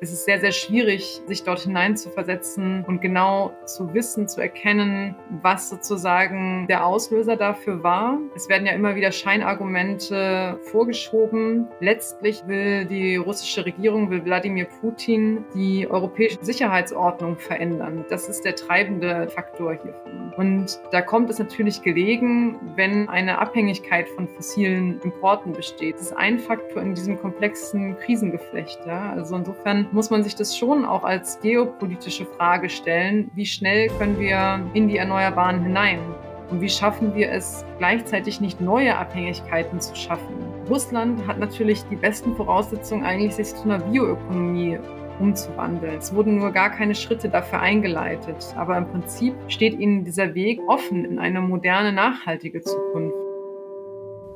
Es ist sehr, sehr schwierig, sich dort hinein zu versetzen und genau zu wissen, zu erkennen, was sozusagen der Auslöser dafür war. Es werden ja immer wieder Scheinargumente vorgeschoben. Letztlich will die russische Regierung, will Wladimir Putin die europäische Sicherheitsordnung verändern. Das ist der treibende Faktor hiervon. Und da kommt es natürlich gelegen, wenn eine Abhängigkeit von fossilen Importen besteht. Das ist ein Faktor in diesem komplexen Krisengeflecht. Ja? Also insofern muss man sich das schon auch als geopolitische Frage stellen. Wie schnell können wir in die Erneuerbaren hinein? Und wie schaffen wir es, gleichzeitig nicht neue Abhängigkeiten zu schaffen? Russland hat natürlich die besten Voraussetzungen, eigentlich sich zu einer Bioökonomie umzuwandeln. Es wurden nur gar keine Schritte dafür eingeleitet. Aber im Prinzip steht ihnen dieser Weg offen in eine moderne, nachhaltige Zukunft.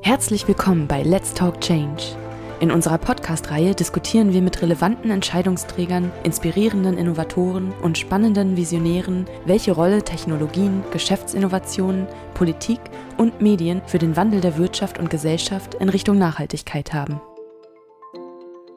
Herzlich willkommen bei Let's Talk Change in unserer Podcast-Reihe diskutieren wir mit relevanten Entscheidungsträgern, inspirierenden Innovatoren und spannenden Visionären, welche Rolle Technologien, Geschäftsinnovationen, Politik und Medien für den Wandel der Wirtschaft und Gesellschaft in Richtung Nachhaltigkeit haben.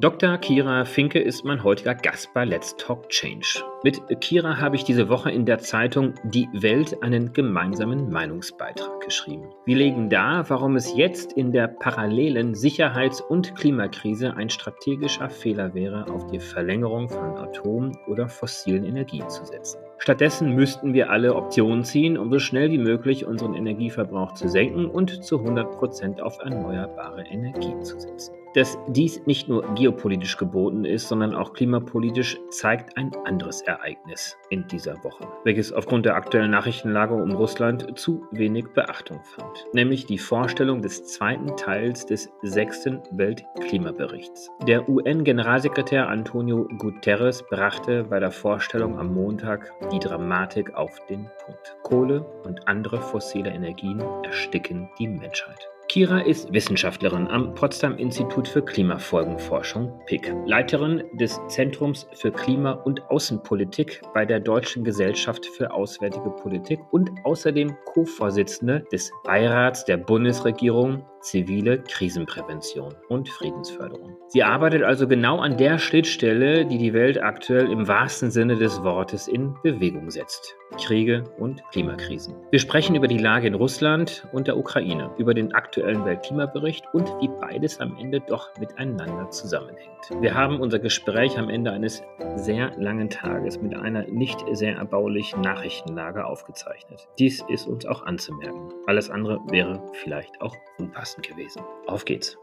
Dr. Kira Finke ist mein heutiger Gast bei Let's Talk Change. Mit Kira habe ich diese Woche in der Zeitung Die Welt einen gemeinsamen Meinungsbeitrag geschrieben. Wir legen dar, warum es jetzt in der parallelen Sicherheits- und Klimakrise ein strategischer Fehler wäre, auf die Verlängerung von Atom- oder fossilen Energien zu setzen. Stattdessen müssten wir alle Optionen ziehen, um so schnell wie möglich unseren Energieverbrauch zu senken und zu 100 Prozent auf erneuerbare Energie zu setzen. Dass dies nicht nur geopolitisch geboten ist, sondern auch klimapolitisch, zeigt ein anderes Ereignis in dieser Woche, welches aufgrund der aktuellen Nachrichtenlage um Russland zu wenig Beachtung fand, nämlich die Vorstellung des zweiten Teils des sechsten Weltklimaberichts. Der UN-Generalsekretär Antonio Guterres brachte bei der Vorstellung am Montag die Dramatik auf den Punkt. Kohle und andere fossile Energien ersticken die Menschheit. Kira ist Wissenschaftlerin am Potsdam Institut für Klimafolgenforschung PIC, Leiterin des Zentrums für Klima- und Außenpolitik bei der Deutschen Gesellschaft für Auswärtige Politik und außerdem Co-Vorsitzende des Beirats der Bundesregierung zivile Krisenprävention und Friedensförderung. Sie arbeitet also genau an der Schnittstelle, die die Welt aktuell im wahrsten Sinne des Wortes in Bewegung setzt. Kriege und Klimakrisen. Wir sprechen über die Lage in Russland und der Ukraine, über den aktuellen Weltklimabericht und wie beides am Ende doch miteinander zusammenhängt. Wir haben unser Gespräch am Ende eines sehr langen Tages mit einer nicht sehr erbaulichen Nachrichtenlage aufgezeichnet. Dies ist uns auch anzumerken. Alles andere wäre vielleicht auch unpassend gewesen. Auf geht's.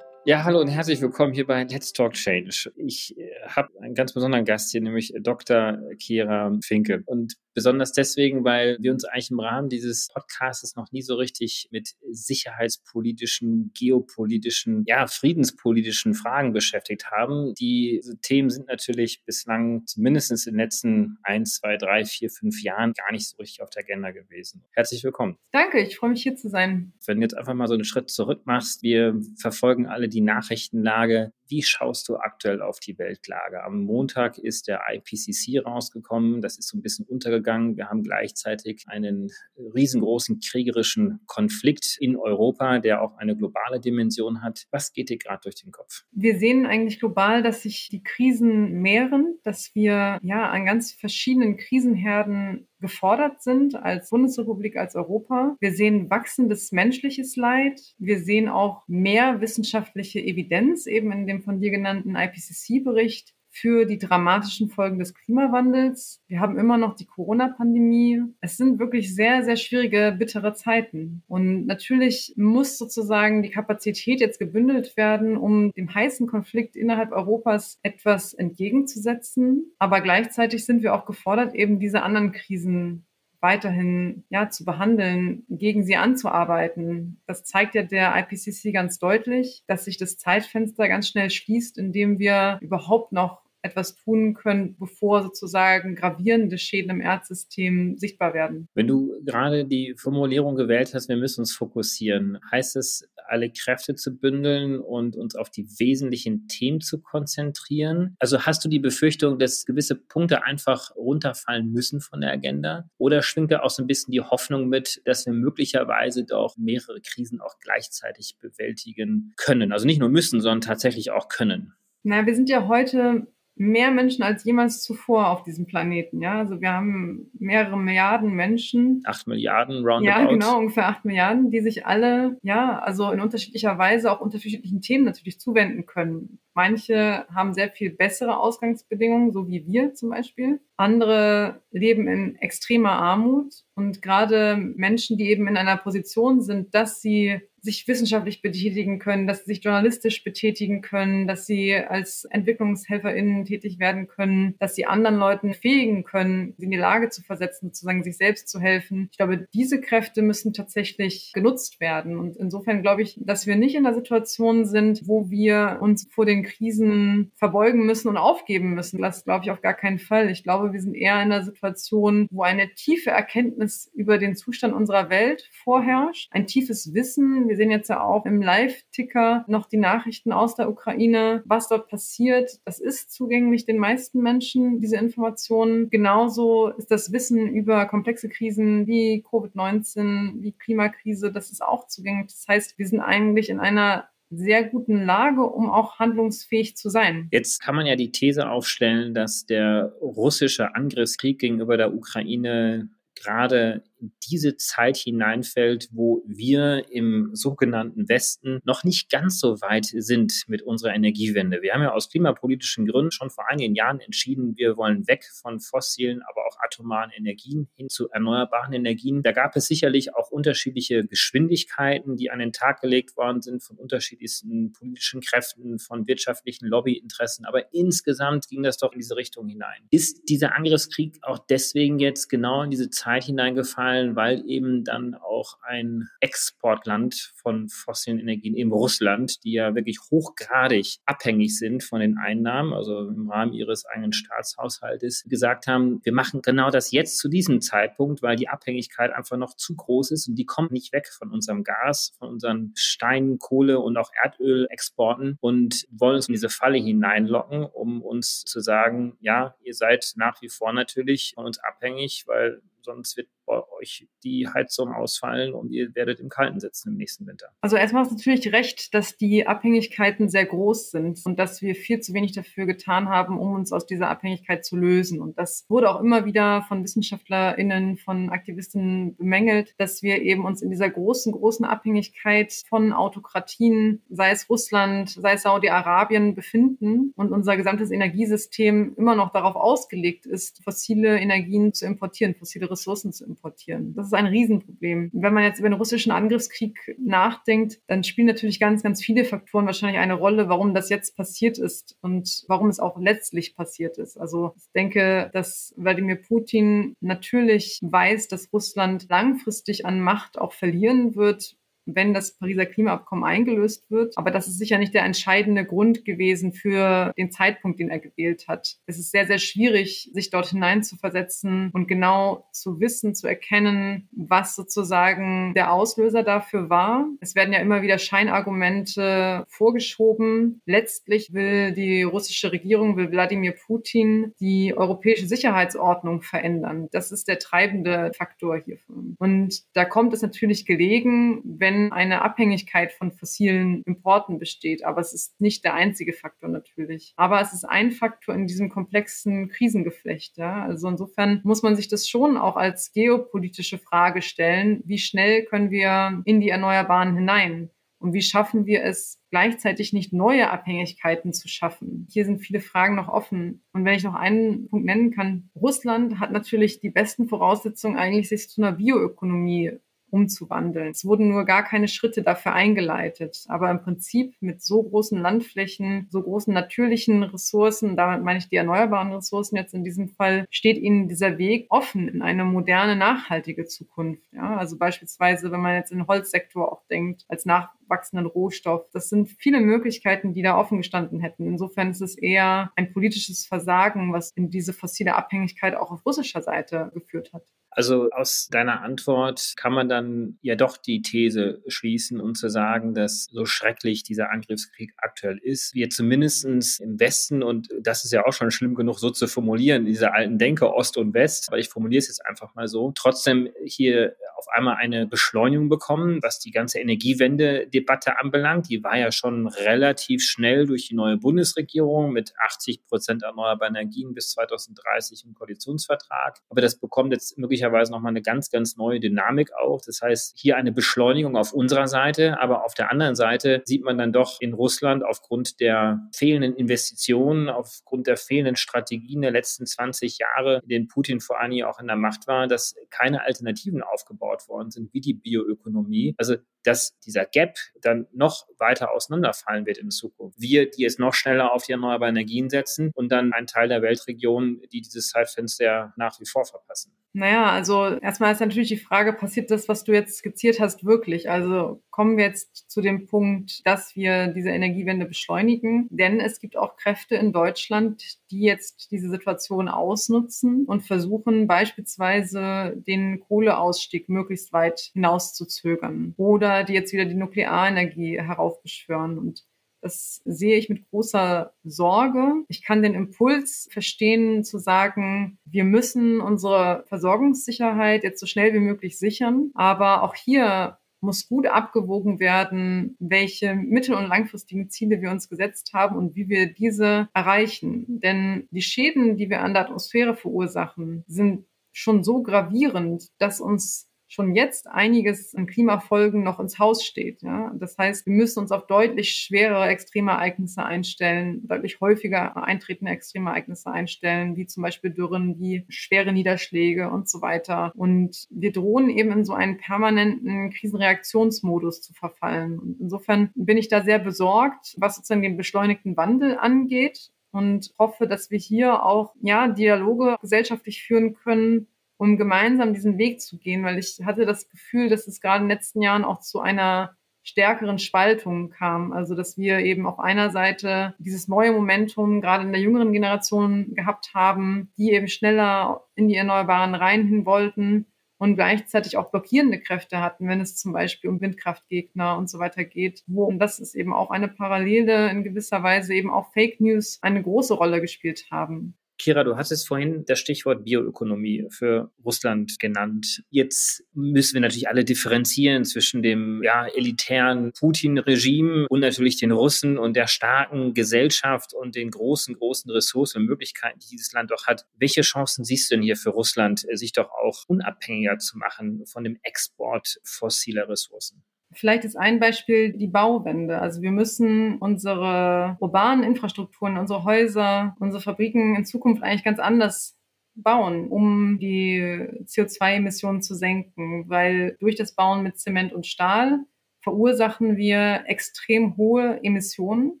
Ja, hallo und herzlich willkommen hier bei Let's Talk Change. Ich äh, habe einen ganz besonderen Gast hier, nämlich Dr. Kira Finke. Und Besonders deswegen, weil wir uns eigentlich im Rahmen dieses Podcasts noch nie so richtig mit sicherheitspolitischen, geopolitischen, ja, friedenspolitischen Fragen beschäftigt haben. Diese Themen sind natürlich bislang zumindest in den letzten ein, zwei, drei, vier, fünf Jahren gar nicht so richtig auf der Agenda gewesen. Herzlich willkommen. Danke, ich freue mich hier zu sein. Wenn du jetzt einfach mal so einen Schritt zurück machst, wir verfolgen alle die Nachrichtenlage. Wie schaust du aktuell auf die Weltlage? Am Montag ist der IPCC rausgekommen. Das ist so ein bisschen untergegangen gegangen. Wir haben gleichzeitig einen riesengroßen kriegerischen Konflikt in Europa, der auch eine globale Dimension hat. Was geht dir gerade durch den Kopf? Wir sehen eigentlich global, dass sich die Krisen mehren, dass wir ja an ganz verschiedenen Krisenherden gefordert sind als Bundesrepublik, als Europa. Wir sehen wachsendes menschliches Leid. Wir sehen auch mehr wissenschaftliche Evidenz, eben in dem von dir genannten IPCC-Bericht für die dramatischen Folgen des Klimawandels. Wir haben immer noch die Corona-Pandemie. Es sind wirklich sehr, sehr schwierige, bittere Zeiten. Und natürlich muss sozusagen die Kapazität jetzt gebündelt werden, um dem heißen Konflikt innerhalb Europas etwas entgegenzusetzen. Aber gleichzeitig sind wir auch gefordert, eben diese anderen Krisen weiterhin ja, zu behandeln, gegen sie anzuarbeiten. Das zeigt ja der IPCC ganz deutlich, dass sich das Zeitfenster ganz schnell schließt, indem wir überhaupt noch etwas tun können, bevor sozusagen gravierende Schäden im Erdsystem sichtbar werden. Wenn du gerade die Formulierung gewählt hast, wir müssen uns fokussieren, heißt es, alle Kräfte zu bündeln und uns auf die wesentlichen Themen zu konzentrieren? Also hast du die Befürchtung, dass gewisse Punkte einfach runterfallen müssen von der Agenda? Oder schwingt da auch so ein bisschen die Hoffnung mit, dass wir möglicherweise doch mehrere Krisen auch gleichzeitig bewältigen können? Also nicht nur müssen, sondern tatsächlich auch können. Na, wir sind ja heute mehr Menschen als jemals zuvor auf diesem Planeten. Ja, also wir haben mehrere Milliarden Menschen. Acht Milliarden roundabout. Ja, genau, ungefähr acht Milliarden, die sich alle, ja, also in unterschiedlicher Weise auch unterschiedlichen Themen natürlich zuwenden können. Manche haben sehr viel bessere Ausgangsbedingungen, so wie wir zum Beispiel. Andere leben in extremer Armut und gerade Menschen, die eben in einer Position sind, dass sie sich wissenschaftlich betätigen können, dass sie sich journalistisch betätigen können, dass sie als EntwicklungshelferInnen tätig werden können, dass sie anderen Leuten fähigen können, sie in die Lage zu versetzen, sozusagen sich selbst zu helfen. Ich glaube, diese Kräfte müssen tatsächlich genutzt werden. Und insofern glaube ich, dass wir nicht in der Situation sind, wo wir uns vor den Krisen verbeugen müssen und aufgeben müssen. Das glaube ich auf gar keinen Fall. Ich glaube, wir sind eher in einer Situation, wo eine tiefe Erkenntnis über den Zustand unserer Welt vorherrscht, ein tiefes Wissen, wir sehen jetzt ja auch im Live-Ticker noch die Nachrichten aus der Ukraine, was dort passiert. Das ist zugänglich den meisten Menschen, diese Informationen. Genauso ist das Wissen über komplexe Krisen wie Covid-19, wie Klimakrise, das ist auch zugänglich. Das heißt, wir sind eigentlich in einer sehr guten Lage, um auch handlungsfähig zu sein. Jetzt kann man ja die These aufstellen, dass der russische Angriffskrieg gegenüber der Ukraine gerade diese Zeit hineinfällt, wo wir im sogenannten Westen noch nicht ganz so weit sind mit unserer Energiewende. Wir haben ja aus klimapolitischen Gründen schon vor einigen Jahren entschieden, wir wollen weg von fossilen, aber auch atomaren Energien hin zu erneuerbaren Energien. Da gab es sicherlich auch unterschiedliche Geschwindigkeiten, die an den Tag gelegt worden sind von unterschiedlichsten politischen Kräften, von wirtschaftlichen Lobbyinteressen. Aber insgesamt ging das doch in diese Richtung hinein. Ist dieser Angriffskrieg auch deswegen jetzt genau in diese Zeit hineingefallen, gefallen, weil eben dann auch ein Exportland von fossilen Energien, eben Russland, die ja wirklich hochgradig abhängig sind von den Einnahmen, also im Rahmen ihres eigenen Staatshaushaltes, gesagt haben, wir machen genau das jetzt zu diesem Zeitpunkt, weil die Abhängigkeit einfach noch zu groß ist und die kommt nicht weg von unserem Gas, von unseren Stein, Kohle und auch Erdölexporten und wollen uns in diese Falle hineinlocken, um uns zu sagen, ja, ihr seid nach wie vor natürlich von uns abhängig, weil sonst wird bei euch die Heizung ausfallen und ihr werdet im Kalten sitzen im nächsten Winter. Also erstmal ist natürlich recht, dass die Abhängigkeiten sehr groß sind und dass wir viel zu wenig dafür getan haben, um uns aus dieser Abhängigkeit zu lösen. Und das wurde auch immer wieder von WissenschaftlerInnen, von Aktivistinnen bemängelt, dass wir eben uns in dieser großen, großen Abhängigkeit von Autokratien, sei es Russland, sei es Saudi-Arabien, befinden und unser gesamtes Energiesystem immer noch darauf ausgelegt ist, fossile Energien zu importieren, fossile Ressourcen zu importieren. Das ist ein Riesenproblem. Wenn man jetzt über den russischen Angriffskrieg nachdenkt, dann spielen natürlich ganz, ganz viele Faktoren wahrscheinlich eine Rolle, warum das jetzt passiert ist und warum es auch letztlich passiert ist. Also ich denke, dass Wladimir Putin natürlich weiß, dass Russland langfristig an Macht auch verlieren wird, wenn das Pariser Klimaabkommen eingelöst wird. Aber das ist sicher nicht der entscheidende Grund gewesen für den Zeitpunkt, den er gewählt hat. Es ist sehr, sehr schwierig, sich dort hinein zu versetzen und genau zu wissen, zu erkennen, was sozusagen der Auslöser dafür war. Es werden ja immer wieder Scheinargumente vorgeschoben. Letztlich will die russische Regierung, will Wladimir Putin die europäische Sicherheitsordnung verändern. Das ist der treibende Faktor hierfür. Und da kommt es natürlich gelegen, wenn wenn eine Abhängigkeit von fossilen Importen besteht. Aber es ist nicht der einzige Faktor natürlich. Aber es ist ein Faktor in diesem komplexen Krisengeflecht. Ja? Also insofern muss man sich das schon auch als geopolitische Frage stellen. Wie schnell können wir in die Erneuerbaren hinein? Und wie schaffen wir es, gleichzeitig nicht neue Abhängigkeiten zu schaffen? Hier sind viele Fragen noch offen. Und wenn ich noch einen Punkt nennen kann, Russland hat natürlich die besten Voraussetzungen, eigentlich sich zu einer Bioökonomie umzuwandeln. Es wurden nur gar keine Schritte dafür eingeleitet. Aber im Prinzip mit so großen Landflächen, so großen natürlichen Ressourcen, damit meine ich die erneuerbaren Ressourcen jetzt in diesem Fall, steht ihnen dieser Weg offen in eine moderne, nachhaltige Zukunft. Ja, also beispielsweise, wenn man jetzt in den Holzsektor auch denkt, als nachwachsenden Rohstoff. Das sind viele Möglichkeiten, die da offen gestanden hätten. Insofern ist es eher ein politisches Versagen, was in diese fossile Abhängigkeit auch auf russischer Seite geführt hat. Also aus deiner Antwort kann man dann ja doch die These schließen und zu sagen, dass so schrecklich dieser Angriffskrieg aktuell ist, wir zumindest im Westen, und das ist ja auch schon schlimm genug so zu formulieren, diese alten Denke Ost und West, aber ich formuliere es jetzt einfach mal so, trotzdem hier auf einmal eine Beschleunigung bekommen, was die ganze Energiewende-Debatte anbelangt. Die war ja schon relativ schnell durch die neue Bundesregierung mit 80 Prozent erneuerbaren Energien bis 2030 im Koalitionsvertrag. Aber das bekommt jetzt möglicherweise nochmal eine ganz, ganz neue Dynamik auch. Das heißt, hier eine Beschleunigung auf unserer Seite, aber auf der anderen Seite sieht man dann doch in Russland aufgrund der fehlenden Investitionen, aufgrund der fehlenden Strategien der letzten 20 Jahre, in denen Putin vor allem auch in der Macht war, dass keine Alternativen aufgebaut worden sind, wie die Bioökonomie. Also dass dieser Gap dann noch weiter auseinanderfallen wird in Zukunft. Wir, die jetzt noch schneller auf die erneuerbaren Energien setzen und dann ein Teil der Weltregion, die dieses Zeitfenster nach wie vor verpassen. Naja, also erstmal ist natürlich die Frage, passiert das, was du jetzt skizziert hast, wirklich? Also kommen wir jetzt zu dem Punkt, dass wir diese Energiewende beschleunigen? Denn es gibt auch Kräfte in Deutschland, die jetzt diese Situation ausnutzen und versuchen beispielsweise den Kohleausstieg möglichst weit hinauszuzögern oder die jetzt wieder die Nuklearenergie heraufbeschwören. Und das sehe ich mit großer Sorge. Ich kann den Impuls verstehen zu sagen, wir müssen unsere Versorgungssicherheit jetzt so schnell wie möglich sichern. Aber auch hier muss gut abgewogen werden, welche mittel- und langfristigen Ziele wir uns gesetzt haben und wie wir diese erreichen. Denn die Schäden, die wir an der Atmosphäre verursachen, sind schon so gravierend, dass uns schon jetzt einiges an Klimafolgen noch ins Haus steht. Ja? Das heißt, wir müssen uns auf deutlich schwerere Extremereignisse einstellen, deutlich häufiger eintretende Extremereignisse einstellen, wie zum Beispiel Dürren, wie schwere Niederschläge und so weiter. Und wir drohen eben in so einen permanenten Krisenreaktionsmodus zu verfallen. Und insofern bin ich da sehr besorgt, was sozusagen den beschleunigten Wandel angeht und hoffe, dass wir hier auch ja Dialoge gesellschaftlich führen können, um gemeinsam diesen Weg zu gehen, weil ich hatte das Gefühl, dass es gerade in den letzten Jahren auch zu einer stärkeren Spaltung kam. Also dass wir eben auf einer Seite dieses neue Momentum gerade in der jüngeren Generation gehabt haben, die eben schneller in die Erneuerbaren rein hin wollten und gleichzeitig auch blockierende Kräfte hatten, wenn es zum Beispiel um Windkraftgegner und so weiter geht, wo, und das ist eben auch eine Parallele in gewisser Weise eben auch Fake News eine große Rolle gespielt haben. Kira, du hattest vorhin das Stichwort Bioökonomie für Russland genannt. Jetzt müssen wir natürlich alle differenzieren zwischen dem ja, elitären Putin-Regime und natürlich den Russen und der starken Gesellschaft und den großen, großen Ressourcen und Möglichkeiten, die dieses Land doch hat. Welche Chancen siehst du denn hier für Russland, sich doch auch unabhängiger zu machen von dem Export fossiler Ressourcen? Vielleicht ist ein Beispiel die Bauwende. Also wir müssen unsere urbanen Infrastrukturen, unsere Häuser, unsere Fabriken in Zukunft eigentlich ganz anders bauen, um die CO2-Emissionen zu senken, weil durch das Bauen mit Zement und Stahl verursachen wir extrem hohe Emissionen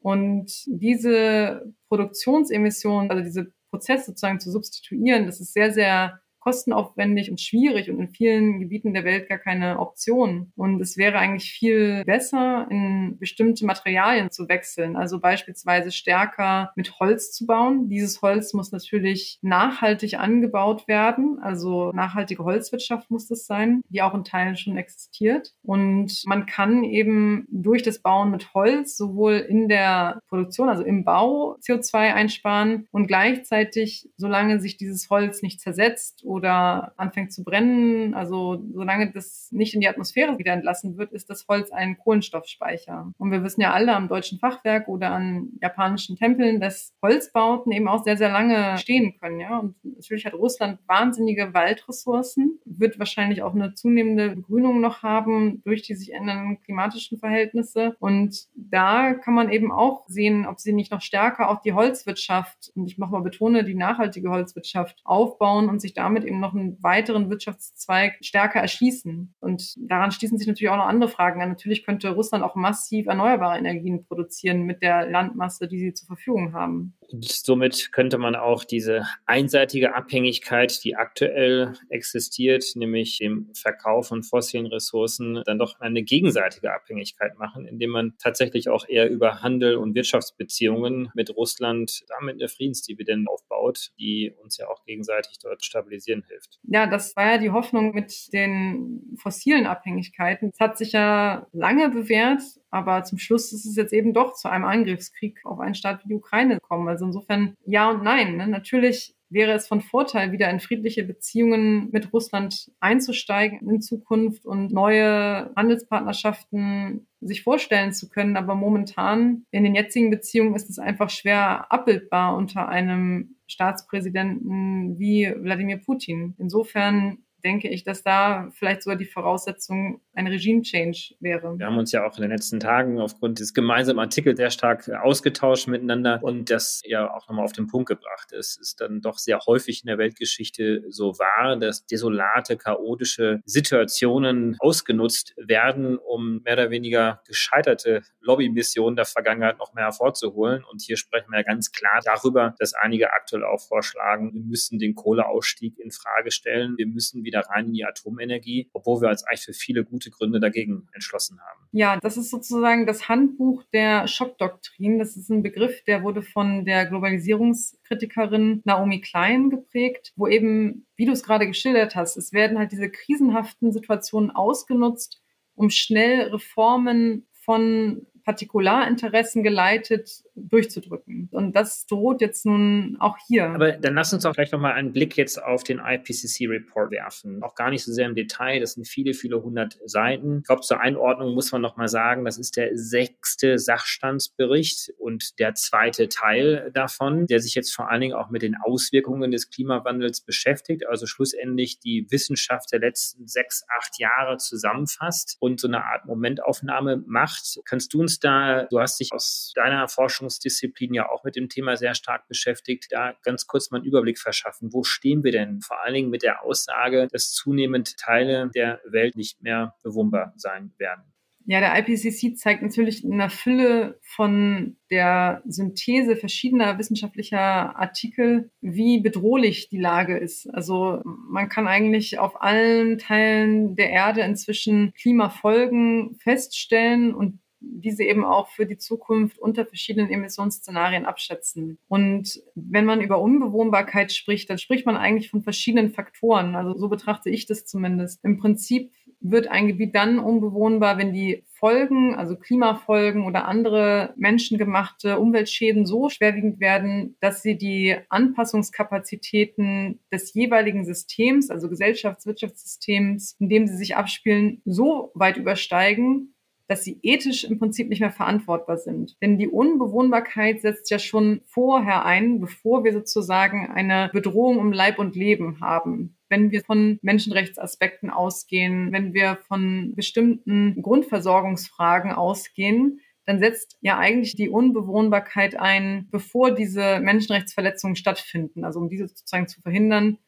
und diese Produktionsemissionen, also diese Prozesse sozusagen zu substituieren, das ist sehr, sehr kostenaufwendig und schwierig und in vielen Gebieten der Welt gar keine Option. Und es wäre eigentlich viel besser, in bestimmte Materialien zu wechseln. Also beispielsweise stärker mit Holz zu bauen. Dieses Holz muss natürlich nachhaltig angebaut werden. Also nachhaltige Holzwirtschaft muss das sein, die auch in Teilen schon existiert. Und man kann eben durch das Bauen mit Holz sowohl in der Produktion, also im Bau CO2 einsparen und gleichzeitig, solange sich dieses Holz nicht zersetzt oder anfängt zu brennen, also solange das nicht in die Atmosphäre wieder entlassen wird, ist das Holz ein Kohlenstoffspeicher. Und wir wissen ja alle am deutschen Fachwerk oder an japanischen Tempeln, dass Holzbauten eben auch sehr, sehr lange stehen können. Ja? Und natürlich hat Russland wahnsinnige Waldressourcen, wird wahrscheinlich auch eine zunehmende Begrünung noch haben durch die sich ändernden klimatischen Verhältnisse. Und da kann man eben auch sehen, ob sie nicht noch stärker auch die Holzwirtschaft, und ich nochmal betone, die nachhaltige Holzwirtschaft aufbauen und sich damit damit eben noch einen weiteren Wirtschaftszweig stärker erschließen. Und daran schließen sich natürlich auch noch andere Fragen an. Natürlich könnte Russland auch massiv erneuerbare Energien produzieren mit der Landmasse, die sie zur Verfügung haben. Und somit könnte man auch diese einseitige Abhängigkeit, die aktuell existiert, nämlich dem Verkauf von fossilen Ressourcen, dann doch eine gegenseitige Abhängigkeit machen, indem man tatsächlich auch eher über Handel und Wirtschaftsbeziehungen mit Russland damit eine Friedensdividende aufbaut, die uns ja auch gegenseitig dort stabilisieren hilft. Ja, das war ja die Hoffnung mit den fossilen Abhängigkeiten. Es hat sich ja lange bewährt, aber zum Schluss ist es jetzt eben doch zu einem Angriffskrieg auf einen Staat wie die Ukraine gekommen. Also insofern ja und nein. Ne? Natürlich wäre es von Vorteil, wieder in friedliche Beziehungen mit Russland einzusteigen in Zukunft und neue Handelspartnerschaften sich vorstellen zu können. Aber momentan in den jetzigen Beziehungen ist es einfach schwer abbildbar unter einem Staatspräsidenten wie Wladimir Putin. Insofern denke ich, dass da vielleicht sogar die Voraussetzung ein Regime-Change wäre. Wir haben uns ja auch in den letzten Tagen aufgrund des gemeinsamen Artikels sehr stark ausgetauscht miteinander und das ja auch nochmal auf den Punkt gebracht ist. Es ist dann doch sehr häufig in der Weltgeschichte so wahr, dass desolate, chaotische Situationen ausgenutzt werden, um mehr oder weniger gescheiterte Lobbymissionen der Vergangenheit noch mehr hervorzuholen. Und hier sprechen wir ja ganz klar darüber, dass einige aktuell auch vorschlagen, wir müssen den Kohleausstieg in Frage stellen. Wir müssen wieder rein in die Atomenergie, obwohl wir uns eigentlich für viele gute Gründe dagegen entschlossen haben. Ja, das ist sozusagen das Handbuch der Schockdoktrin. Das ist ein Begriff, der wurde von der Globalisierungskritikerin Naomi Klein geprägt, wo eben, wie du es gerade geschildert hast, es werden halt diese krisenhaften Situationen ausgenutzt, um schnell Reformen von Partikularinteressen geleitet durchzudrücken. Und das droht jetzt nun auch hier. Aber dann lass uns auch vielleicht nochmal einen Blick jetzt auf den IPCC-Report werfen. Auch gar nicht so sehr im Detail, das sind viele, viele hundert Seiten. Ich glaube, zur Einordnung muss man nochmal sagen, das ist der sechste Sachstandsbericht und der zweite Teil davon, der sich jetzt vor allen Dingen auch mit den Auswirkungen des Klimawandels beschäftigt, also schlussendlich die Wissenschaft der letzten sechs, acht Jahre zusammenfasst und so eine Art Momentaufnahme macht. Kannst du uns da, du hast dich aus deiner Forschungsdisziplin ja auch mit dem Thema sehr stark beschäftigt, da ganz kurz mal einen Überblick verschaffen. Wo stehen wir denn? Vor allen Dingen mit der Aussage, dass zunehmend Teile der Welt nicht mehr bewohnbar sein werden. Ja, der IPCC zeigt natürlich in einer Fülle von der Synthese verschiedener wissenschaftlicher Artikel, wie bedrohlich die Lage ist. Also man kann eigentlich auf allen Teilen der Erde inzwischen Klimafolgen feststellen und diese eben auch für die Zukunft unter verschiedenen Emissionsszenarien abschätzen. Und wenn man über Unbewohnbarkeit spricht, dann spricht man eigentlich von verschiedenen Faktoren. Also so betrachte ich das zumindest. Im Prinzip wird ein Gebiet dann unbewohnbar, wenn die Folgen, also Klimafolgen oder andere menschengemachte Umweltschäden so schwerwiegend werden, dass sie die Anpassungskapazitäten des jeweiligen Systems, also Gesellschafts-, Wirtschaftssystems, in dem sie sich abspielen, so weit übersteigen, dass sie ethisch im Prinzip nicht mehr verantwortbar sind. Denn die Unbewohnbarkeit setzt ja schon vorher ein, bevor wir sozusagen eine Bedrohung um Leib und Leben haben wenn wir von Menschenrechtsaspekten ausgehen, wenn wir von bestimmten Grundversorgungsfragen ausgehen, dann setzt ja eigentlich die Unbewohnbarkeit ein, bevor diese Menschenrechtsverletzungen stattfinden. Also um diese sozusagen zu verhindern,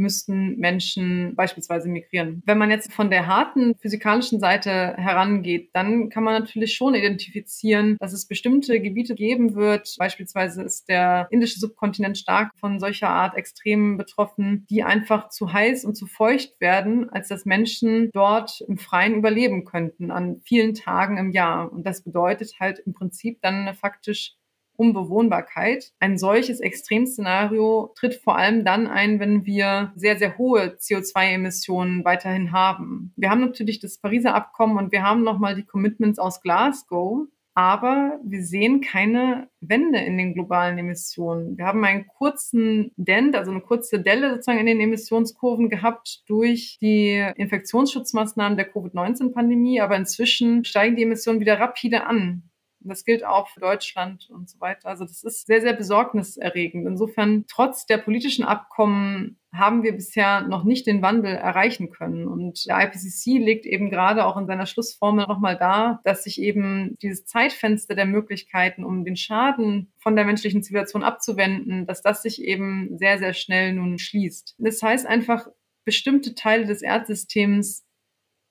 müssten Menschen beispielsweise migrieren. Wenn man jetzt von der harten physikalischen Seite herangeht, dann kann man natürlich schon identifizieren, dass es bestimmte Gebiete geben wird. Beispielsweise ist der indische Subkontinent stark von solcher Art Extremen betroffen, die einfach zu heiß und zu feucht werden, als dass Menschen dort im Freien überleben könnten an vielen Tagen im Jahr. Und das bedeutet halt im Prinzip dann faktisch Unbewohnbarkeit. Ein solches Extremszenario tritt vor allem dann ein, wenn wir sehr, sehr hohe CO2-Emissionen weiterhin haben. Wir haben natürlich das Pariser Abkommen und wir haben nochmal die Commitments aus Glasgow. Aber wir sehen keine Wende in den globalen Emissionen. Wir haben einen kurzen Dent, also eine kurze Delle sozusagen in den Emissionskurven gehabt durch die Infektionsschutzmaßnahmen der Covid-19-Pandemie. Aber inzwischen steigen die Emissionen wieder rapide an. Das gilt auch für Deutschland und so weiter. Also das ist sehr, sehr besorgniserregend. Insofern, trotz der politischen Abkommen haben wir bisher noch nicht den Wandel erreichen können. Und der IPCC legt eben gerade auch in seiner Schlussformel nochmal dar, dass sich eben dieses Zeitfenster der Möglichkeiten, um den Schaden von der menschlichen Zivilisation abzuwenden, dass das sich eben sehr, sehr schnell nun schließt. Das heißt einfach, bestimmte Teile des Erdsystems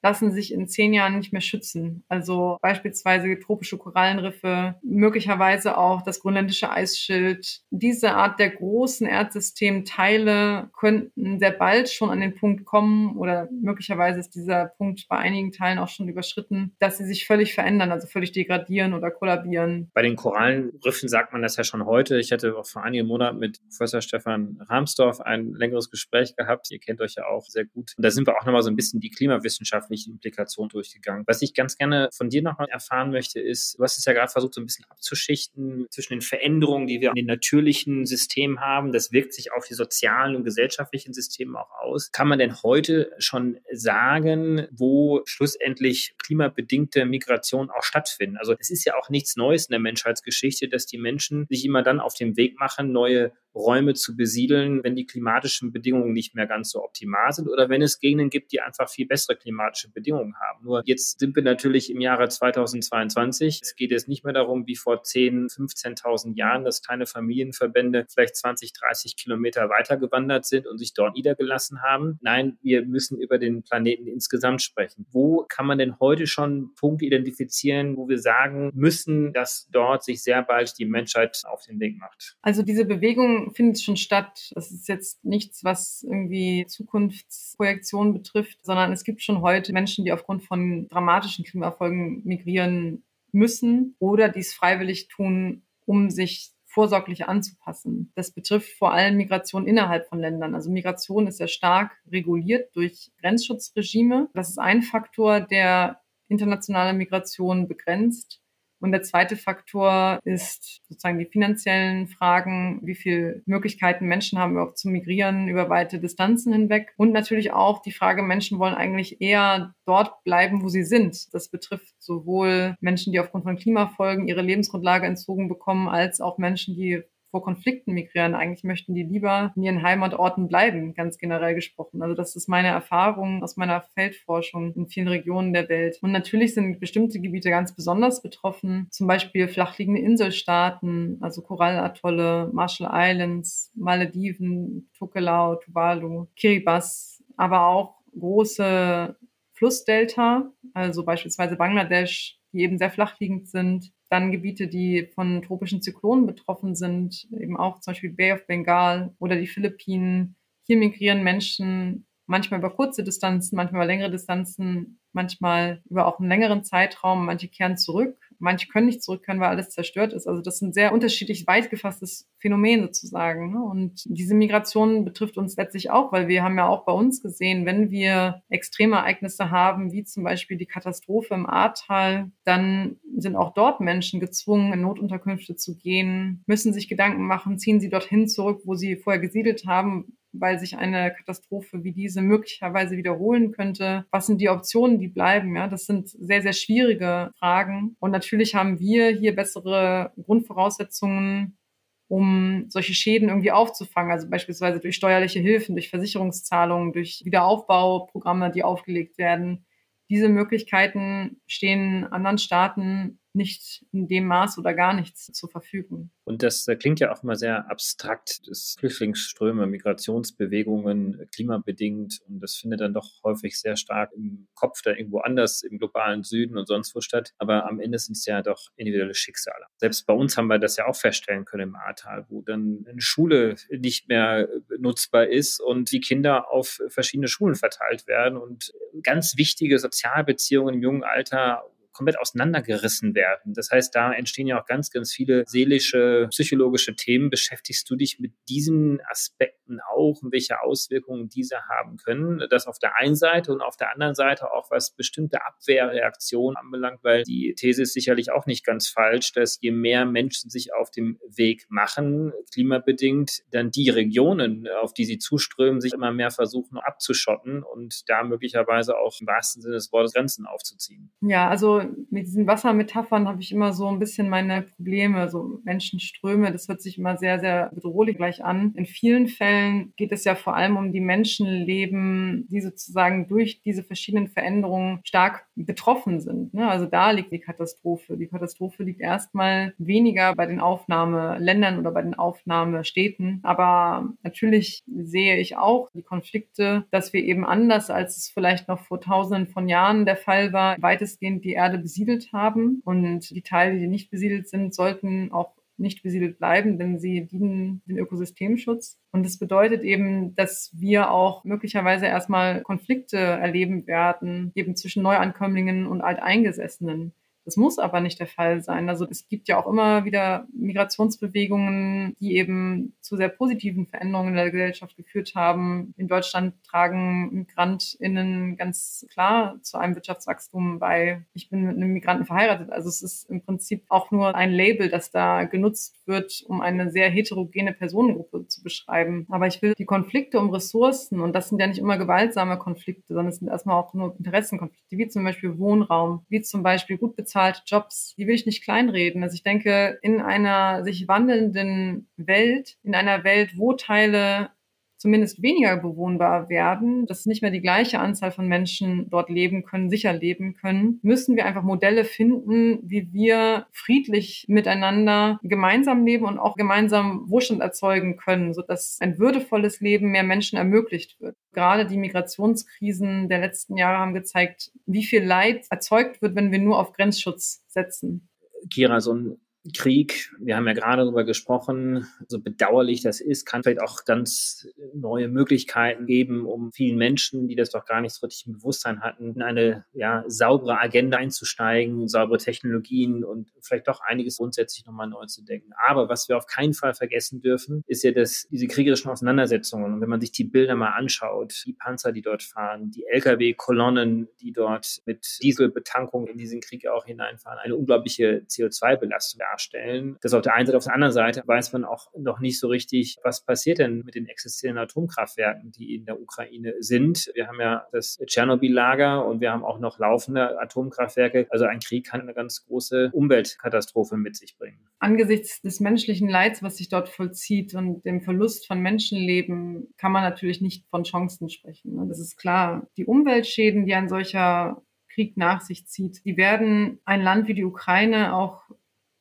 lassen sich in zehn Jahren nicht mehr schützen. Also beispielsweise tropische Korallenriffe, möglicherweise auch das grönländische Eisschild. Diese Art der großen Erdsystemteile könnten sehr bald schon an den Punkt kommen oder möglicherweise ist dieser Punkt bei einigen Teilen auch schon überschritten, dass sie sich völlig verändern, also völlig degradieren oder kollabieren. Bei den Korallenriffen sagt man das ja schon heute. Ich hatte auch vor einigen Monaten mit Professor Stefan Rahmsdorf ein längeres Gespräch gehabt. Ihr kennt euch ja auch sehr gut. Und da sind wir auch nochmal so ein bisschen die Klimawissenschaft gesellschaftlichen Implikationen durchgegangen. Was ich ganz gerne von dir nochmal erfahren möchte, ist, du hast es ja gerade versucht, so ein bisschen abzuschichten zwischen den Veränderungen, die wir in den natürlichen Systemen haben. Das wirkt sich auf die sozialen und gesellschaftlichen Systeme auch aus. Kann man denn heute schon sagen, wo schlussendlich klimabedingte Migration auch stattfinden? Also es ist ja auch nichts Neues in der Menschheitsgeschichte, dass die Menschen sich immer dann auf den Weg machen, neue Räume zu besiedeln, wenn die klimatischen Bedingungen nicht mehr ganz so optimal sind oder wenn es Gegenden gibt, die einfach viel bessere klimatische Bedingungen haben. Nur jetzt sind wir natürlich im Jahre 2022. Es geht jetzt nicht mehr darum, wie vor 10, 15.000 Jahren, dass kleine Familienverbände vielleicht 20, 30 Kilometer weitergewandert sind und sich dort niedergelassen haben. Nein, wir müssen über den Planeten insgesamt sprechen. Wo kann man denn heute schon Punkte identifizieren, wo wir sagen müssen, dass dort sich sehr bald die Menschheit auf den Weg macht? Also diese Bewegung findet schon statt. Das ist jetzt nichts, was irgendwie Zukunftsprojektionen betrifft, sondern es gibt schon heute Menschen, die aufgrund von dramatischen Klimafolgen migrieren müssen oder dies freiwillig tun, um sich vorsorglich anzupassen. Das betrifft vor allem Migration innerhalb von Ländern. Also Migration ist ja stark reguliert durch Grenzschutzregime. Das ist ein Faktor, der internationale Migration begrenzt. Und der zweite Faktor ist sozusagen die finanziellen Fragen, wie viel Möglichkeiten Menschen haben überhaupt zu migrieren über weite Distanzen hinweg. Und natürlich auch die Frage, Menschen wollen eigentlich eher dort bleiben, wo sie sind. Das betrifft sowohl Menschen, die aufgrund von Klimafolgen ihre Lebensgrundlage entzogen bekommen, als auch Menschen, die vor Konflikten migrieren. Eigentlich möchten die lieber in ihren Heimatorten bleiben, ganz generell gesprochen. Also das ist meine Erfahrung aus meiner Feldforschung in vielen Regionen der Welt. Und natürlich sind bestimmte Gebiete ganz besonders betroffen, zum Beispiel flachliegende Inselstaaten, also Korallatolle, Marshall Islands, Malediven, Tokelau, Tuvalu, Kiribati, aber auch große Flussdelta, also beispielsweise Bangladesch, die eben sehr flachliegend sind, dann Gebiete, die von tropischen Zyklonen betroffen sind, eben auch zum Beispiel Bay of Bengal oder die Philippinen. Hier migrieren Menschen manchmal über kurze Distanzen, manchmal über längere Distanzen, manchmal über auch einen längeren Zeitraum. Manche kehren zurück Manche können nicht zurückkehren, weil alles zerstört ist. Also das ist ein sehr unterschiedlich weit gefasstes Phänomen sozusagen. Ne? Und diese Migration betrifft uns letztlich auch, weil wir haben ja auch bei uns gesehen, wenn wir extreme Ereignisse haben, wie zum Beispiel die Katastrophe im Ahrtal, dann sind auch dort Menschen gezwungen, in Notunterkünfte zu gehen, müssen sich Gedanken machen, ziehen sie dorthin zurück, wo sie vorher gesiedelt haben, weil sich eine Katastrophe wie diese möglicherweise wiederholen könnte. Was sind die Optionen, die bleiben? Ja, das sind sehr, sehr schwierige Fragen. Und natürlich haben wir hier bessere Grundvoraussetzungen, um solche Schäden irgendwie aufzufangen. Also beispielsweise durch steuerliche Hilfen, durch Versicherungszahlungen, durch Wiederaufbauprogramme, die aufgelegt werden. Diese Möglichkeiten stehen anderen Staaten nicht in dem Maß oder gar nichts zur Verfügung. Und das äh, klingt ja auch immer sehr abstrakt, das Flüchtlingsströme, Migrationsbewegungen, klimabedingt. Und das findet dann doch häufig sehr stark im Kopf da irgendwo anders, im globalen Süden und sonst wo statt. Aber am Ende sind es ja doch individuelle Schicksale. Selbst bei uns haben wir das ja auch feststellen können im Ahrtal, wo dann eine Schule nicht mehr nutzbar ist und die Kinder auf verschiedene Schulen verteilt werden und ganz wichtige Sozialbeziehungen im jungen Alter komplett auseinandergerissen werden. Das heißt, da entstehen ja auch ganz, ganz viele seelische, psychologische Themen. Beschäftigst du dich mit diesen Aspekten auch und welche Auswirkungen diese haben können? Das auf der einen Seite und auf der anderen Seite auch was bestimmte Abwehrreaktionen anbelangt, weil die These ist sicherlich auch nicht ganz falsch, dass je mehr Menschen sich auf dem Weg machen, klimabedingt, dann die Regionen, auf die sie zuströmen, sich immer mehr versuchen abzuschotten und da möglicherweise auch im wahrsten Sinne des Wortes Grenzen aufzuziehen. Ja, also mit diesen Wassermetaphern habe ich immer so ein bisschen meine Probleme, so Menschenströme, das hört sich immer sehr, sehr bedrohlich gleich an. In vielen Fällen geht es ja vor allem um die Menschenleben, die sozusagen durch diese verschiedenen Veränderungen stark betroffen sind. Ne? Also da liegt die Katastrophe. Die Katastrophe liegt erstmal weniger bei den Aufnahmeländern oder bei den Aufnahmestädten. Aber natürlich sehe ich auch die Konflikte, dass wir eben anders, als es vielleicht noch vor tausenden von Jahren der Fall war, weitestgehend die Erde besiedelt haben. Und die Teile, die nicht besiedelt sind, sollten auch nicht besiedelt bleiben, denn sie dienen dem Ökosystemschutz. Und das bedeutet eben, dass wir auch möglicherweise erstmal Konflikte erleben werden, eben zwischen Neuankömmlingen und Alteingesessenen. Das muss aber nicht der Fall sein. Also es gibt ja auch immer wieder Migrationsbewegungen, die eben zu sehr positiven Veränderungen in der Gesellschaft geführt haben. In Deutschland tragen MigrantInnen ganz klar zu einem Wirtschaftswachstum bei. Ich bin mit einem Migranten verheiratet. Also es ist im Prinzip auch nur ein Label, das da genutzt wird, um eine sehr heterogene Personengruppe zu beschreiben. Aber ich will die Konflikte um Ressourcen, und das sind ja nicht immer gewaltsame Konflikte, sondern es sind erstmal auch nur Interessenkonflikte, wie zum Beispiel Wohnraum, wie zum Beispiel gut bezahlte Jobs, die will ich nicht kleinreden. Also ich denke, in einer sich wandelnden Welt, in einer Welt, wo Teile zumindest weniger bewohnbar werden, dass nicht mehr die gleiche Anzahl von Menschen dort leben können, sicher leben können, müssen wir einfach Modelle finden, wie wir friedlich miteinander gemeinsam leben und auch gemeinsam Wohlstand erzeugen können, sodass ein würdevolles Leben mehr Menschen ermöglicht wird. Gerade die Migrationskrisen der letzten Jahre haben gezeigt, wie viel Leid erzeugt wird, wenn wir nur auf Grenzschutz setzen. Kira, so ein Krieg, wir haben ja gerade darüber gesprochen, so bedauerlich das ist, kann vielleicht auch ganz neue Möglichkeiten geben, um vielen Menschen, die das doch gar nicht so richtig im Bewusstsein hatten, in eine ja, saubere Agenda einzusteigen, saubere Technologien und vielleicht doch einiges grundsätzlich nochmal neu zu denken. Aber was wir auf keinen Fall vergessen dürfen, ist ja, dass diese kriegerischen Auseinandersetzungen, und wenn man sich die Bilder mal anschaut, die Panzer, die dort fahren, die Lkw-Kolonnen, die dort mit Dieselbetankung in diesen Krieg auch hineinfahren, eine unglaubliche CO2-Belastung darstellen. Das auf der einen Seite, auf der anderen Seite weiß man auch noch nicht so richtig, was passiert denn mit den existierenden Atomkraftwerken, die in der Ukraine sind. Wir haben ja das Tschernobyl-Lager und wir haben auch noch laufende Atomkraftwerke. Also ein Krieg kann eine ganz große Umweltkatastrophe mit sich bringen. Angesichts des menschlichen Leids, was sich dort vollzieht und dem Verlust von Menschenleben, kann man natürlich nicht von Chancen sprechen. Ne? Das ist klar. Die Umweltschäden, die ein solcher Krieg nach sich zieht, die werden ein Land wie die Ukraine auch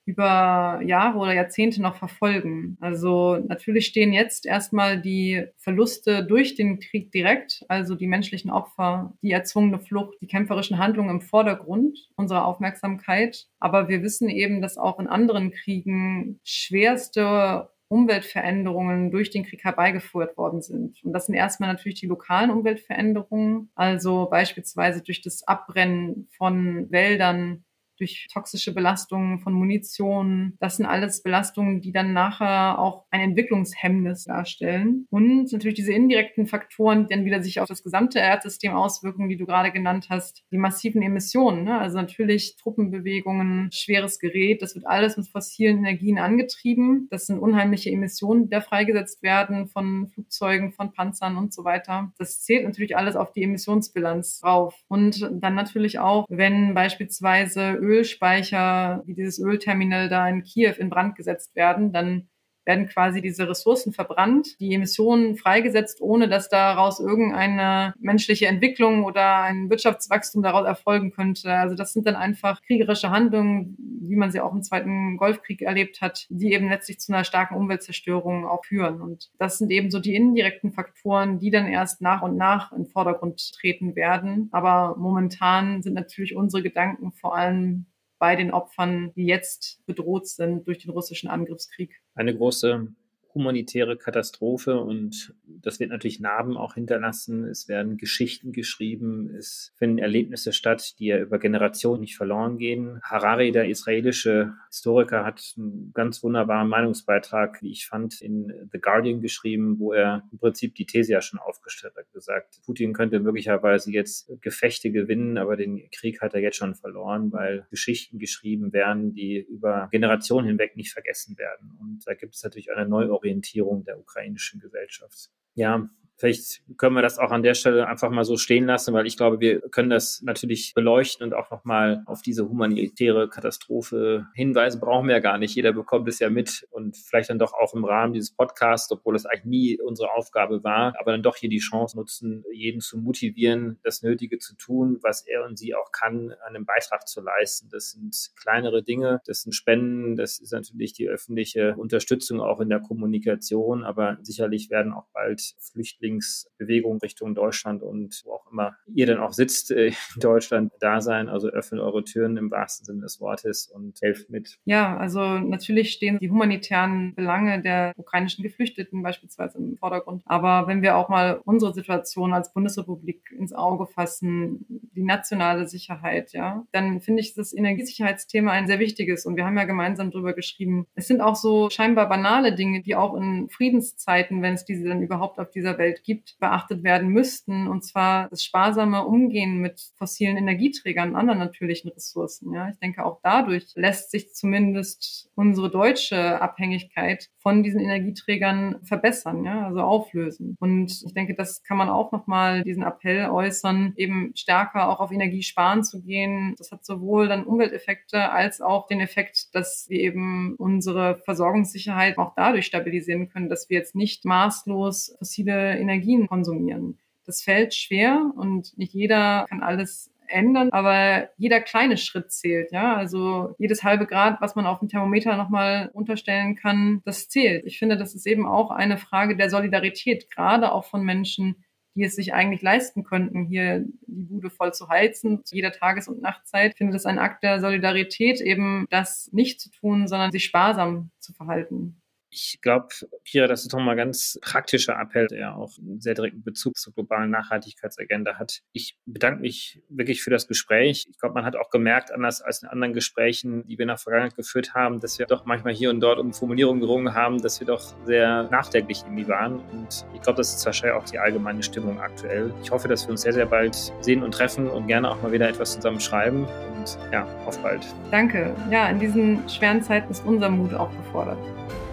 über Jahre oder Jahrzehnte noch verfolgen. Also natürlich stehen jetzt erstmal die Verluste durch den Krieg direkt, also die menschlichen Opfer, die erzwungene Flucht, die kämpferischen Handlungen im Vordergrund unserer Aufmerksamkeit. Aber wir wissen eben, dass auch in anderen Kriegen schwerste Umweltveränderungen durch den Krieg herbeigeführt worden sind. Und das sind erstmal natürlich die lokalen Umweltveränderungen, also beispielsweise durch das Abbrennen von Wäldern, durch toxische Belastungen von Munition. Das sind alles Belastungen, die dann nachher auch ein Entwicklungshemmnis darstellen. Und natürlich diese indirekten Faktoren, die dann wieder sich auf das gesamte Erdsystem auswirken, die du gerade genannt hast. Die massiven Emissionen, ne? also natürlich Truppenbewegungen, schweres Gerät, das wird alles mit fossilen Energien angetrieben. Das sind unheimliche Emissionen, die da freigesetzt werden von Flugzeugen, von Panzern und so weiter. Das zählt natürlich alles auf die Emissionsbilanz drauf. Und dann natürlich auch, wenn beispielsweise Ölspeicher, wie dieses Ölterminal da in Kiew in Brand gesetzt werden, dann werden quasi diese Ressourcen verbrannt, die Emissionen freigesetzt, ohne dass daraus irgendeine menschliche Entwicklung oder ein Wirtschaftswachstum daraus erfolgen könnte. Also das sind dann einfach kriegerische Handlungen, wie man sie auch im Zweiten Golfkrieg erlebt hat, die eben letztlich zu einer starken Umweltzerstörung auch führen. Und das sind eben so die indirekten Faktoren, die dann erst nach und nach in Vordergrund treten werden. Aber momentan sind natürlich unsere Gedanken vor allem bei den Opfern, die jetzt bedroht sind durch den russischen Angriffskrieg. Eine große humanitäre Katastrophe und das wird natürlich Narben auch hinterlassen. Es werden Geschichten geschrieben, es finden Erlebnisse statt, die ja über Generationen nicht verloren gehen. Harari, der israelische Historiker, hat einen ganz wunderbaren Meinungsbeitrag, wie ich fand, in The Guardian geschrieben, wo er im Prinzip die These ja schon aufgestellt hat, gesagt, Putin könnte möglicherweise jetzt Gefechte gewinnen, aber den Krieg hat er jetzt schon verloren, weil Geschichten geschrieben werden, die über Generationen hinweg nicht vergessen werden. Und da gibt es natürlich eine Orientierung der ukrainischen Gesellschaft. Ja, Vielleicht können wir das auch an der Stelle einfach mal so stehen lassen, weil ich glaube, wir können das natürlich beleuchten und auch nochmal auf diese humanitäre Katastrophe hinweisen. Brauchen wir ja gar nicht. Jeder bekommt es ja mit und vielleicht dann doch auch im Rahmen dieses Podcasts, obwohl es eigentlich nie unsere Aufgabe war, aber dann doch hier die Chance nutzen, jeden zu motivieren, das Nötige zu tun, was er und sie auch kann, einen Beitrag zu leisten. Das sind kleinere Dinge, das sind Spenden, das ist natürlich die öffentliche Unterstützung auch in der Kommunikation, aber sicherlich werden auch bald Flüchtlinge Flüchtlingsbewegung Richtung Deutschland und wo auch immer ihr dann auch sitzt äh, in Deutschland da sein. Also öffnet eure Türen im wahrsten Sinne des Wortes und helft mit. Ja, also natürlich stehen die humanitären Belange der ukrainischen Geflüchteten beispielsweise im Vordergrund. Aber wenn wir auch mal unsere Situation als Bundesrepublik ins Auge fassen, die nationale Sicherheit, ja, dann finde ich das Energiesicherheitsthema ein sehr wichtiges. Und wir haben ja gemeinsam darüber geschrieben. Es sind auch so scheinbar banale Dinge, die auch in Friedenszeiten, wenn es diese dann überhaupt auf dieser Welt gibt, beachtet werden müssten. Und zwar das sparsame Umgehen mit fossilen Energieträgern und anderen natürlichen Ressourcen. Ja, ich denke, auch dadurch lässt sich zumindest unsere deutsche Abhängigkeit von diesen Energieträgern verbessern, ja, also auflösen. Und ich denke, das kann man auch nochmal diesen Appell äußern, eben stärker auch auf Energiesparen zu gehen. Das hat sowohl dann Umwelteffekte als auch den Effekt, dass wir eben unsere Versorgungssicherheit auch dadurch stabilisieren können, dass wir jetzt nicht maßlos fossile Energien konsumieren. Das fällt schwer und nicht jeder kann alles ändern, aber jeder kleine Schritt zählt, ja. Also jedes halbe Grad, was man auf dem Thermometer nochmal unterstellen kann, das zählt. Ich finde, das ist eben auch eine Frage der Solidarität, gerade auch von Menschen, die es sich eigentlich leisten könnten, hier die Bude voll zu heizen, zu jeder Tages- und Nachtzeit. Ich finde das ein Akt der Solidarität, eben das nicht zu tun, sondern sich sparsam zu verhalten. Ich glaube, Pira, das ist doch mal ganz praktischer Appell, der auch einen sehr direkten Bezug zur globalen Nachhaltigkeitsagenda hat. Ich bedanke mich wirklich für das Gespräch. Ich glaube, man hat auch gemerkt, anders als in anderen Gesprächen, die wir in der Vergangenheit geführt haben, dass wir doch manchmal hier und dort um Formulierungen gerungen haben, dass wir doch sehr nachdenklich irgendwie waren. Und ich glaube, das ist wahrscheinlich auch die allgemeine Stimmung aktuell. Ich hoffe, dass wir uns sehr, sehr bald sehen und treffen und gerne auch mal wieder etwas zusammen schreiben. Und ja, auf bald. Danke. Ja, in diesen schweren Zeiten ist unser Mut auch gefordert.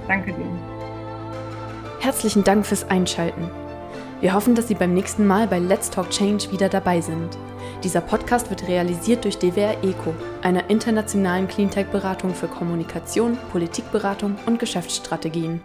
Danke dir. Herzlichen Dank fürs Einschalten. Wir hoffen, dass Sie beim nächsten Mal bei Let's Talk Change wieder dabei sind. Dieser Podcast wird realisiert durch DWR ECO, einer internationalen Cleantech-Beratung für Kommunikation, Politikberatung und Geschäftsstrategien.